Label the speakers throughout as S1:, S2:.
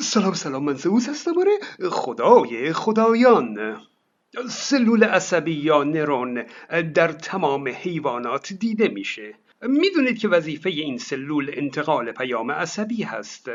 S1: سلام سلام من زئوس هستم. آره خدای خدایان. سلول عصبی یا نرون در تمام حیوانات دیده میشه. می‌دونید که وظیفه این سلول انتقال پیام عصبی هست.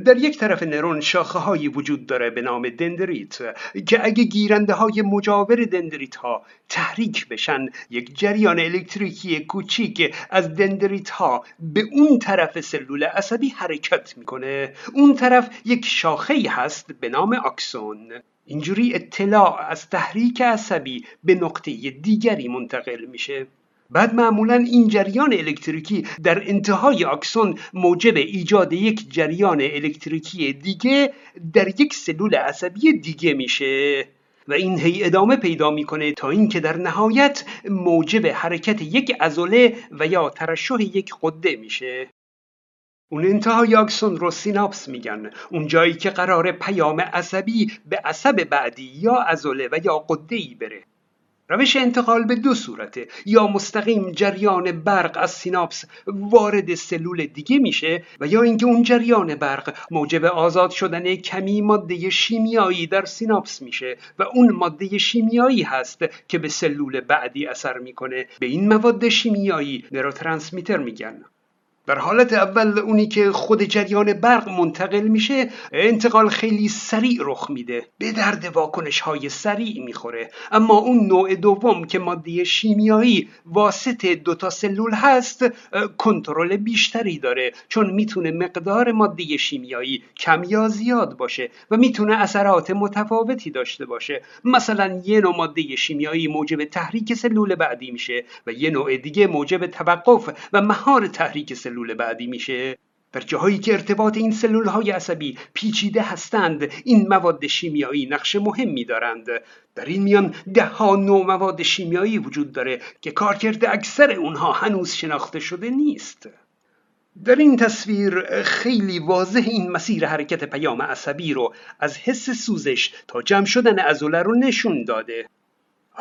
S1: در یک طرف نرون شاخه هایی وجود داره به نام دندریت که اگه گیرنده های مجاور دندریت ها تحریک بشن یک جریان الکتریکی کوچیک از دندریت ها به اون طرف سلول عصبی حرکت می‌کنه. اون طرف یک شاخه هست به نام آکسون. اینجوری اطلاع از تحریک عصبی به نقطه دیگری منتقل میشه. بعد معمولا این جریان الکتریکی در انتهای آکسون موجب ایجاد یک جریان الکتریکی دیگه در یک سلول عصبی دیگه میشه و این هی ادامه پیدا می‌کنه تا اینکه در نهایت موجب حرکت یک عضله و یا ترشح یک قده میشه. اون انتهای آکسون رو سیناپس میگن. اون جایی که قرار پیام عصبی به عصب بعدی یا عضله و یا قده ای بره. روش انتقال به دو صورته. یا مستقیم جریان برق از سیناپس وارد سلول دیگه میشه و یا اینکه اون جریان برق موجب آزاد شدن کمی ماده شیمیایی در سیناپس میشه و اون ماده شیمیایی هست که به سلول بعدی اثر می‌کنه. به این مواد شیمیایی نروترانسمیتر میگن. در حالت اول اونی که خود جریان برق منتقل میشه انتقال خیلی سریع رخ میده. به درد واکنش های سریع می‌خوره. اما اون نوع دوم که ماده شیمیایی واسط دوتا سلول هست کنترل بیشتری داره. چون می‌تونه مقدار ماده شیمیایی کم یا زیاد باشه و می‌تونه اثرات متفاوتی داشته باشه. مثلا یه نوع ماده شیمیایی موجب تحریک سلول بعدی میشه و یه نوع دیگه موجب توقف و مهار تحریک سلول سلول بعدی میشه. در جاهایی که ارتباط این سلول های عصبی پیچیده هستند این مواد شیمیایی نقش مهمی دارند. در این میان ده ها نوع مواد شیمیایی وجود داره که کارکرد اکثر اونها هنوز شناخته شده نیست. در این تصویر خیلی واضح این مسیر حرکت پیام عصبی رو از حس سوزش تا جمع شدن عضله رو نشون داده.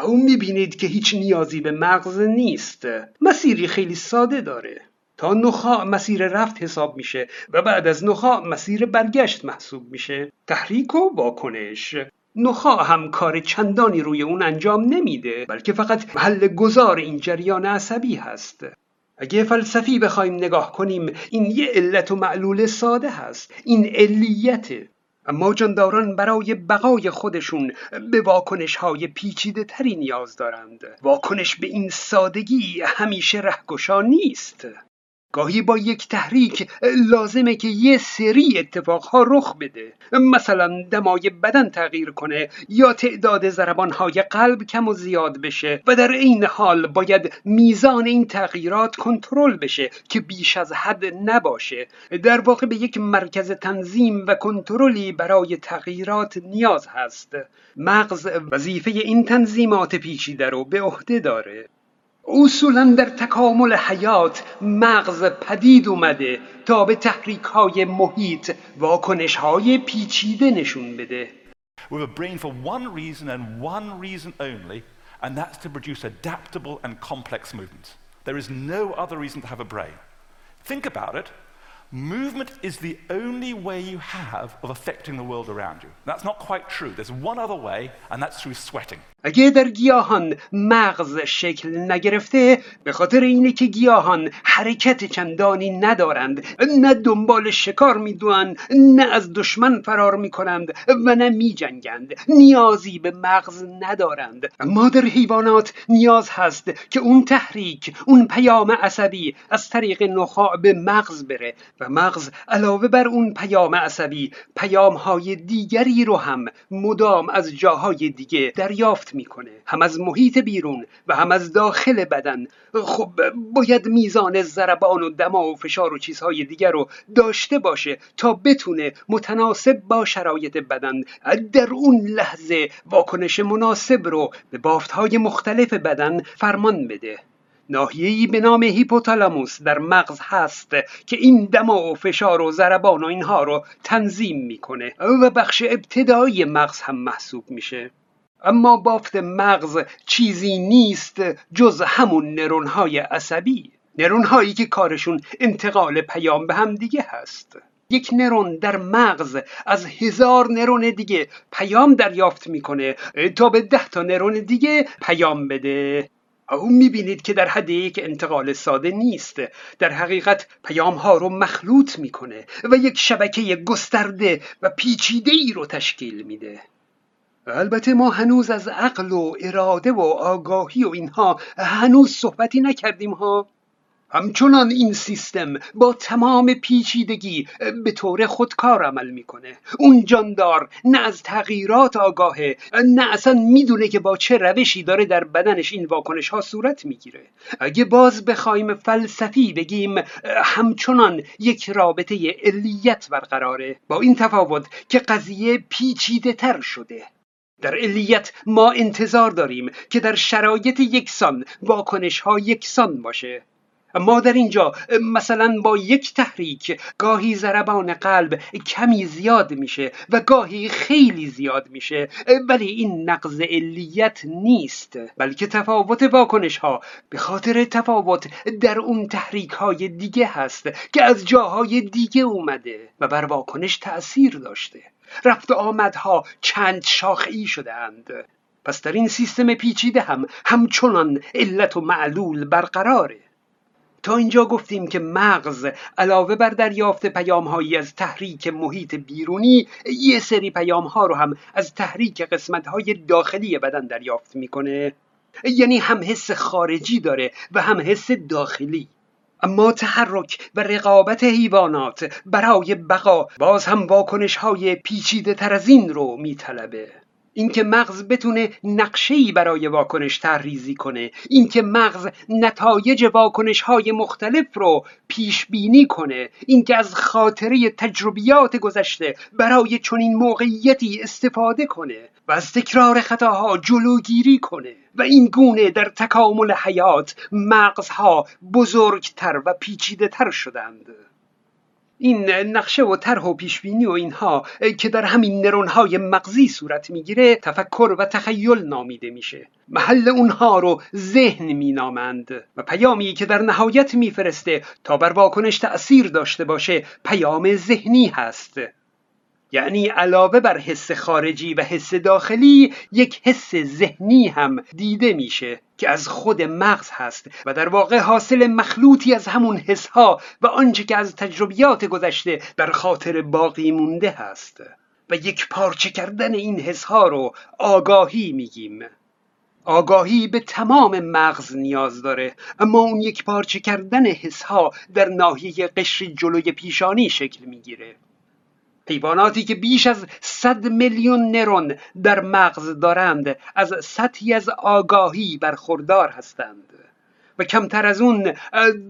S1: او می‌بینید که هیچ نیازی به مغز نیست. مسیری خیلی ساده داره. تا نخاع مسیر رفت حساب میشه و بعد از نخاع مسیر برگشت محسوب میشه. تحریک و واکنش. نخاع هم کار چندانی روی اون انجام نمیده بلکه فقط محل گذار این جریان عصبی هست. اگه فلسفی بخوایم نگاه کنیم این یه علت و معلول ساده هست. این علیته اما جانداران برای بقای خودشون به واکنش های پیچیده تری نیاز دارند. واکنش به این سادگی همیشه رهگشا نیست. گاهی با یک تحریک لازمه که یه سری اتفاقها رخ بده. مثلا دمای بدن تغییر کنه یا تعداد ضربانهای قلب کم و زیاد بشه و در این حال باید میزان این تغییرات کنترل بشه که بیش از حد نباشه. در واقع به یک مرکز تنظیم و کنترلی برای تغییرات نیاز هست. مغز وظیفه این تنظیمات پیچیده رو به عهده داره. اصولا در تکامل حیات مغز پدید اومده تا به تحریک های محیط واکنش های پیچیده نشون بده
S2: With a brain for one reason and one reason only, and that's to produce adaptable and complex movements. There is no other reason to have a brain. Think about it. Movement is the only way you have of affecting the world around you. That's not quite true. There's one other way, and that's through sweating.
S1: اگه در گیاهان مغز شکل نگرفته به خاطر اینه که گیاهان حرکت چندانی ندارند نه دنبال شکار می‌دوند نه از دشمن فرار می‌کنند و نه میجنگند نیازی به مغز ندارند اما در حیوانات نیاز هست که اون تحریک اون پیام عصبی از طریق نخاع به مغز بره و مغز علاوه بر اون پیام عصبی پیام های دیگری رو هم مدام از جاهای دیگه دریافت می‌کنه. هم از محیط بیرون و هم از داخل بدن. خب باید میزان ضربان و دما و فشار و چیزهای دیگر رو داشته باشه تا بتونه متناسب با شرایط بدن در اون لحظه واکنش مناسب رو به بافتهای مختلف بدن فرمان بده. ناحیه‌ای به نام هیپوتالاموس در مغز هست که این دما و فشار و ضربان و اینها رو تنظیم می‌کنه و بخش ابتدایی مغز هم محسوب میشه. اما بافت مغز چیزی نیست جز همون نرونهای عصبی نرونهایی که کارشون انتقال پیام به هم دیگه هست. یک نرون در مغز از هزار نرون دیگه پیام دریافت می‌کنه تا به ده تا نرون دیگه پیام بده. او می‌بینید که در حد یک انتقال ساده نیست. در حقیقت پیام ها رو مخلوط می‌کنه و یک شبکه گسترده و پیچیده ای رو تشکیل میده. البته ما هنوز از عقل و اراده و آگاهی و اینها هنوز صحبتی نکردیم ها. همچنان این سیستم با تمام پیچیدگی به طور خودکار عمل می‌کنه. اون جاندار نه از تغییرات آگاهه نه اصلا می‌دونه که با چه روشی داره در بدنش این واکنش ها صورت می‌گیره. اگه باز بخوایم فلسفی بگیم همچنان یک رابطه علیت برقراره. با این تفاوت که قضیه پیچیده تر شده. در علیت ما انتظار داریم که در شرایط یکسان واکنش ها یکسان باشه. ما در اینجا مثلا با یک تحریک گاهی ضربان قلب کمی زیاد میشه و گاهی خیلی زیاد میشه ولی این نقض علیت نیست بلکه تفاوت واکنش ها به خاطر تفاوت در اون تحریک های دیگه هست که از جاهای دیگه اومده و بر واکنش تأثیر داشته. رفت آمدها چند شاخی شده اند پس در این سیستم پیچیده هم همچنان علت و معلول برقراره. تا اینجا گفتیم که مغز علاوه بر دریافت پیامهایی از تحریک محیط بیرونی یه سری پیام ها رو هم از تحریک قسمت های داخلی بدن دریافت می‌کنه. یعنی هم حس خارجی داره و هم حس داخلی. اما تحرک و رقابت حیوانات برای بقا باز هم واکنش های پیچیده تر از این رو میطلبه. اینکه مغز بتونه نقشه‌ای برای واکنش طرحریزی کنه اینکه مغز نتایج واکنش های مختلف رو پیش بینی کنه اینکه از خاطره تجربیات گذشته برای چنین موقعیتی استفاده کنه و از تکرار خطاها جلوگیری کنه و این گونه در تکامل حیات مغزها بزرگتر و پیچیده تر شدند. این نقشه و طرح و پیشبینی و اینها که در همین نرون های مغزی صورت می‌گیره تفکر و تخیل نامیده میشه. محل اونها رو ذهن مینامند و پیامی که در نهایت میفرسته تا بر واکنش تأثیر داشته باشه پیام ذهنی هست. یعنی علاوه بر حس خارجی و حس داخلی یک حس ذهنی هم دیده میشه که از خود مغز هست و در واقع حاصل مخلوطی از همون حس ها و آنچه که از تجربیات گذشته در خاطر باقی مونده هست. و یک پارچه کردن این حس ها رو آگاهی میگیم. آگاهی به تمام مغز نیاز داره اما اون یک پارچه کردن حس ها در ناحیه قشر جلوی پیشانی شکل می‌گیره. حیواناتی که بیش از صد میلیون نرون در مغز دارند از سطحی از آگاهی برخوردار هستند. و کمتر از اون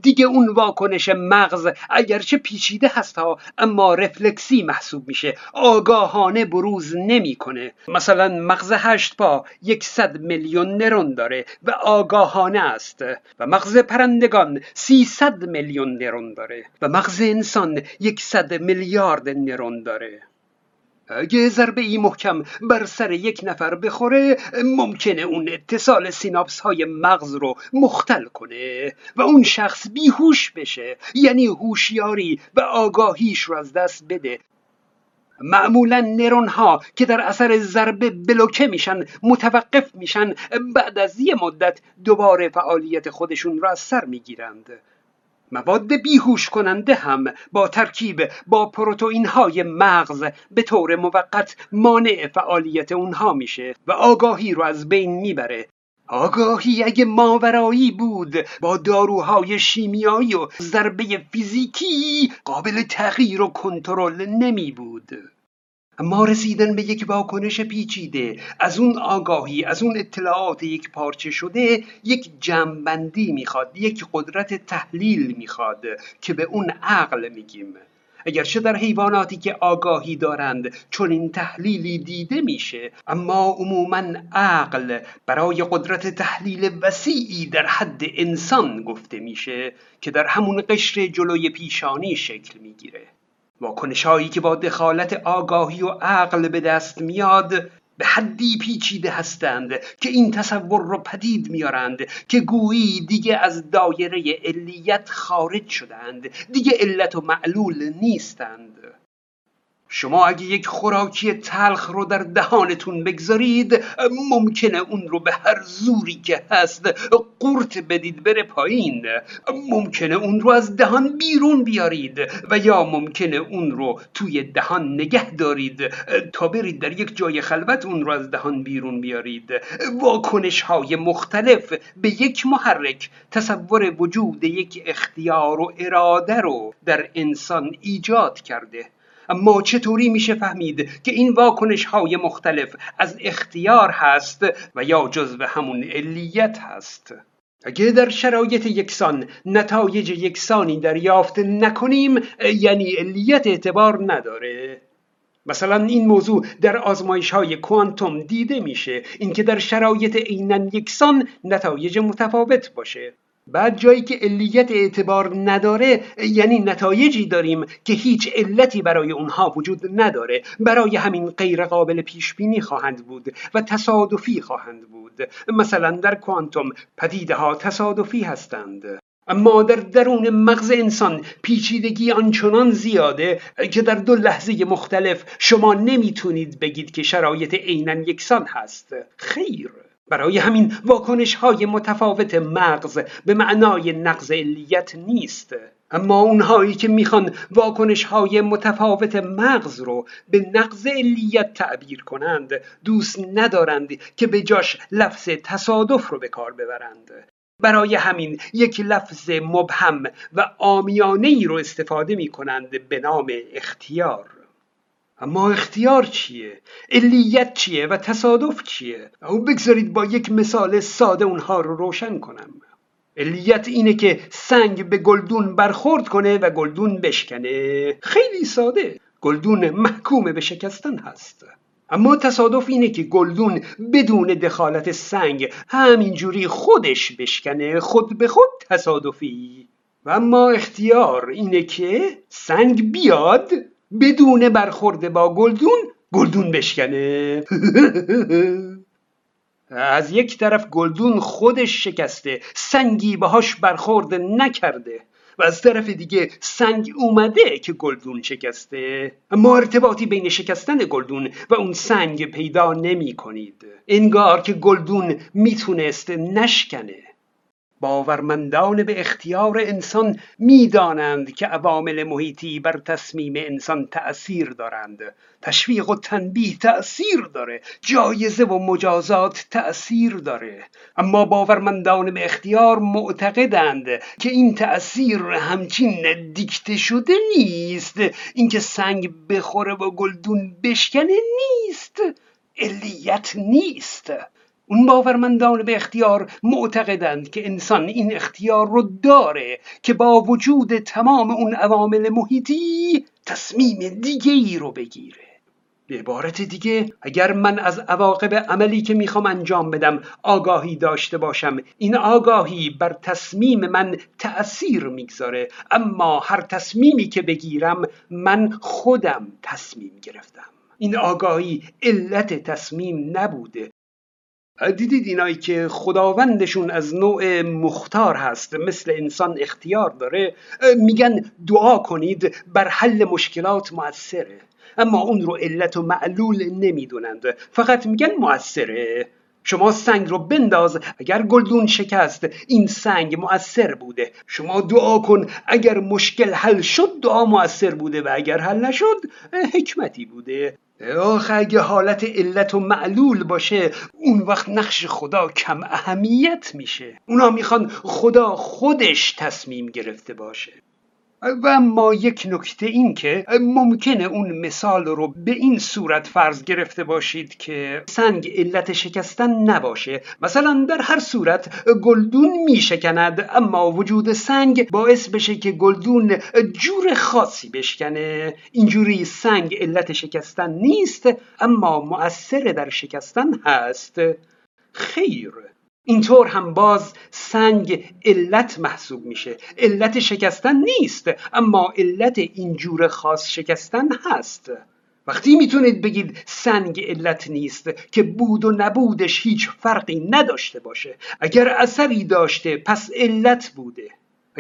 S1: دیگه اون واکنش مغز اگرچه پیچیده هست ها اما رفلکسی محسوب میشه. آگاهانه بروز نمی‌کنه. مثلا مغز هشت پا یکصد میلیون نرون داره و آگاهانه است. و مغز پرندگان سیصد میلیون نرون داره. و مغز انسان یکصد میلیارد نرون داره. اگه ضربه ای محکم بر سر یک نفر بخوره ممکنه اون اتصال سیناپس های مغز رو مختل کنه و اون شخص بیهوش بشه یعنی هوشیاری و آگاهیش رو از دست بده. معمولا نرون ها که در اثر ضربه بلوکه میشن متوقف میشن بعد از یه مدت دوباره فعالیت خودشون را از سر می‌گیرند. مواد بیهوش کننده هم با ترکیب با پروتئین های مغز به طور موقت مانع فعالیت اونها میشه و آگاهی رو از بین می‌بره. آگاهی اگه ماورایی بود با داروهای شیمیایی و ضربه فیزیکی قابل تغییر و کنترل نمی بود اما رسیدن به یک واکنش پیچیده از اون آگاهی از اون اطلاعات یک پارچه شده یک جمعبندی می‌خواد یک قدرت تحلیل می‌خواد که به اون عقل میگیم. اگرچه در حیواناتی که آگاهی دارند چون این تحلیلی دیده میشه اما عموما عقل برای قدرت تحلیل وسیعی در حد انسان گفته میشه که در همون قشر جلوی پیشانی شکل می‌گیره. واکنش هایی که با دخالت آگاهی و عقل به دست میاد به حدی پیچیده هستند که این تصور رو پدید میارند که گویی دیگه از دایره علیت خارج شدند دیگه علت و معلول نیستند. شما اگه یک خوراکی تلخ رو در دهانتون بگذارید ممکنه اون رو به هر زوری که هست قورت بدید بره پایین. ممکنه اون رو از دهان بیرون بیارید و یا ممکنه اون رو توی دهان نگه دارید. تا برید در یک جای خلوت اون رو از دهان بیرون بیارید. واکنش های مختلف به یک محرک تصور وجود یک اختیار و اراده رو در انسان ایجاد کرده. اما چطوری میشه فهمید که این واکنش های مختلف از اختیار هست و یا جزو همون علیت هست؟ اگه در شرایط یکسان نتایج یکسانی دریافت نکنیم یعنی علیت اعتبار نداره. مثلا این موضوع در آزمایش های کوانتوم دیده میشه اینکه در شرایط عینا یکسان نتایج متفاوت باشه. بعد جایی که علیت اعتبار نداره یعنی نتایجی داریم که هیچ علتی برای اونها وجود نداره. برای همین غیر قابل پیش بینی خواهند بود و تصادفی خواهند بود. مثلا در کوانتوم پدیده ها تصادفی هستند. اما در درون مغز انسان پیچیدگی آنچنان زیاده که در دو لحظه مختلف شما نمی‌تونید بگید که شرایط عینا یکسان هست. خیر. برای همین واکنش های متفاوت مغز به معنای نقض علیت نیست. اما اونهایی که می‌خوان واکنش های متفاوت مغز رو به نقض علیت تعبیر کنند دوست ندارند که به جاش لفظ تصادف رو به کار ببرند. برای همین یک لفظ مبهم و آمیانه ای رو استفاده می کنند به نام اختیار. اما اختیار چیه؟ علیت چیه و تصادف چیه؟ او بگذارید با یک مثال ساده اونها رو روشن کنم. علیت اینه که سنگ به گلدون برخورد کنه و گلدون بشکنه. خیلی ساده. گلدون محکوم به شکستن هست. اما تصادف اینه که گلدون بدون دخالت سنگ همینجوری خودش بشکنه خود به خود تصادفی. و اما اختیار اینه که سنگ بیاد بدون برخورده با گلدون گلدون بشکنه. از یک طرف گلدون خودش شکسته سنگی باهاش برخورده نکرده و از طرف دیگه سنگ اومده که گلدون شکسته. اما ارتباطی بین شکستن گلدون و اون سنگ پیدا نمی کنید انگار که گلدون می‌تونست نشکنه. باورمندان به اختیار انسان می‌دانند که عوامل محیطی بر تصمیم انسان تأثیر دارند. تشویق و تنبیه تأثیر داره. جایزه و مجازات تأثیر داره. اما باورمندان به اختیار معتقدند که این تأثیر همچین دیکته شده نیست. اینکه سنگ بخوره و گلدون بشکنه نیست. علیت نیست. باورمندان به اختیار معتقدند که انسان این اختیار رو داره که با وجود تمام اون عوامل محیطی تصمیم دیگه ای رو بگیره. به عبارت دیگه اگر من از عواقب عملی که می‌خوام انجام بدم آگاهی داشته باشم این آگاهی بر تصمیم من تأثیر می‌گذاره. اما هر تصمیمی که بگیرم من خودم تصمیم گرفتم. این آگاهی علت تصمیم نبوده. دیدید اینایی که خداوندشون از نوع مختار هست مثل انسان اختیار داره میگن دعا کنید بر حل مشکلات موثره اما اون رو علت و معلول نمی‌دونند. فقط میگن موثره شما سنگ رو بنداز اگر گلدون شکست این سنگ مؤثر بوده. شما دعا کن اگر مشکل حل شد دعا مؤثر بوده و اگر حل نشد حکمتی بوده. آخه اگه حالت علت و معلول باشه اون وقت نقش خدا کم اهمیت میشه. اونا می‌خوان خدا خودش تصمیم گرفته باشه. و اما یک نکته این که ممکنه اون مثال رو به این صورت فرض گرفته باشید که سنگ علت شکستن نباشه. مثلا در هر صورت گلدون میشکند اما وجود سنگ باعث بشه که گلدون جور خاصی بشکنه. اینجوری سنگ علت شکستن نیست اما مؤثر در شکستن هست. خیر. اینطور هم باز سنگ علت محسوب میشه. علت شکستن نیست اما علت اینجور خاص شکستن هست. وقتی می‌تونید بگید سنگ علت نیست که بود و نبودش هیچ فرقی نداشته باشه اگر اثری داشته پس علت بوده.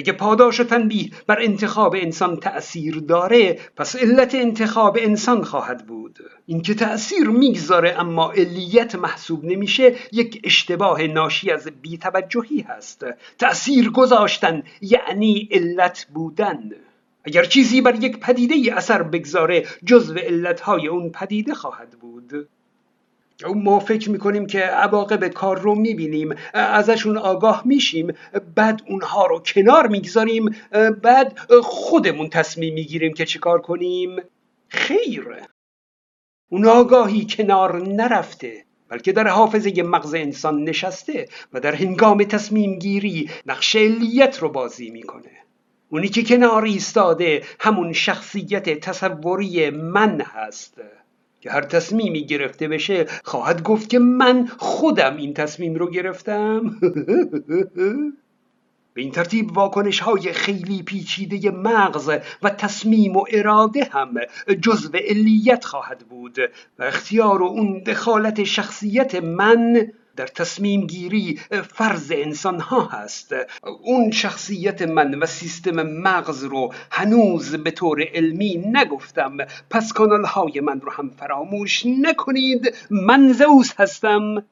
S1: اگه پاداش و تنبیه بر انتخاب انسان تأثیر داره پس علت انتخاب انسان خواهد بود. اینکه تأثیر می‌گذاره اما علیت محسوب نمیشه یک اشتباه ناشی از بیتوجهی هست. تأثیر گذاشتن یعنی علت بودن. اگر چیزی بر یک پدیده اثر بگذاره جزو علتهای اون پدیده خواهد بود. ما فکر می‌کنیم که عواقب کار رو می‌بینیم ازشون آگاه میشیم بعد اونها رو کنار می‌گذاریم بعد خودمون تصمیم می‌گیریم که چیکار کنیم. خیر. اون آگاهی کنار نرفته بلکه در حافظه مغز انسان نشسته و در هنگام تصمیم گیری نقش علیت رو بازی می‌کنه. اونی که کنار ایستاده همون شخصیت تصوری من هست. که هر تصمیمی گرفته بشه خواهد گفت که من خودم این تصمیم رو گرفتم. به این ترتیب واکنش های خیلی پیچیده مغز و تصمیم و اراده هم جزو علیت خواهد بود و اختیار و اون دخالت شخصیت من در تصمیم گیری فرض انسان ها هست. اون شخصیت من و سیستم مغز رو هنوز به طور علمی نگفتم. پس کانال های من رو هم فراموش نکنید. من زوس هستم.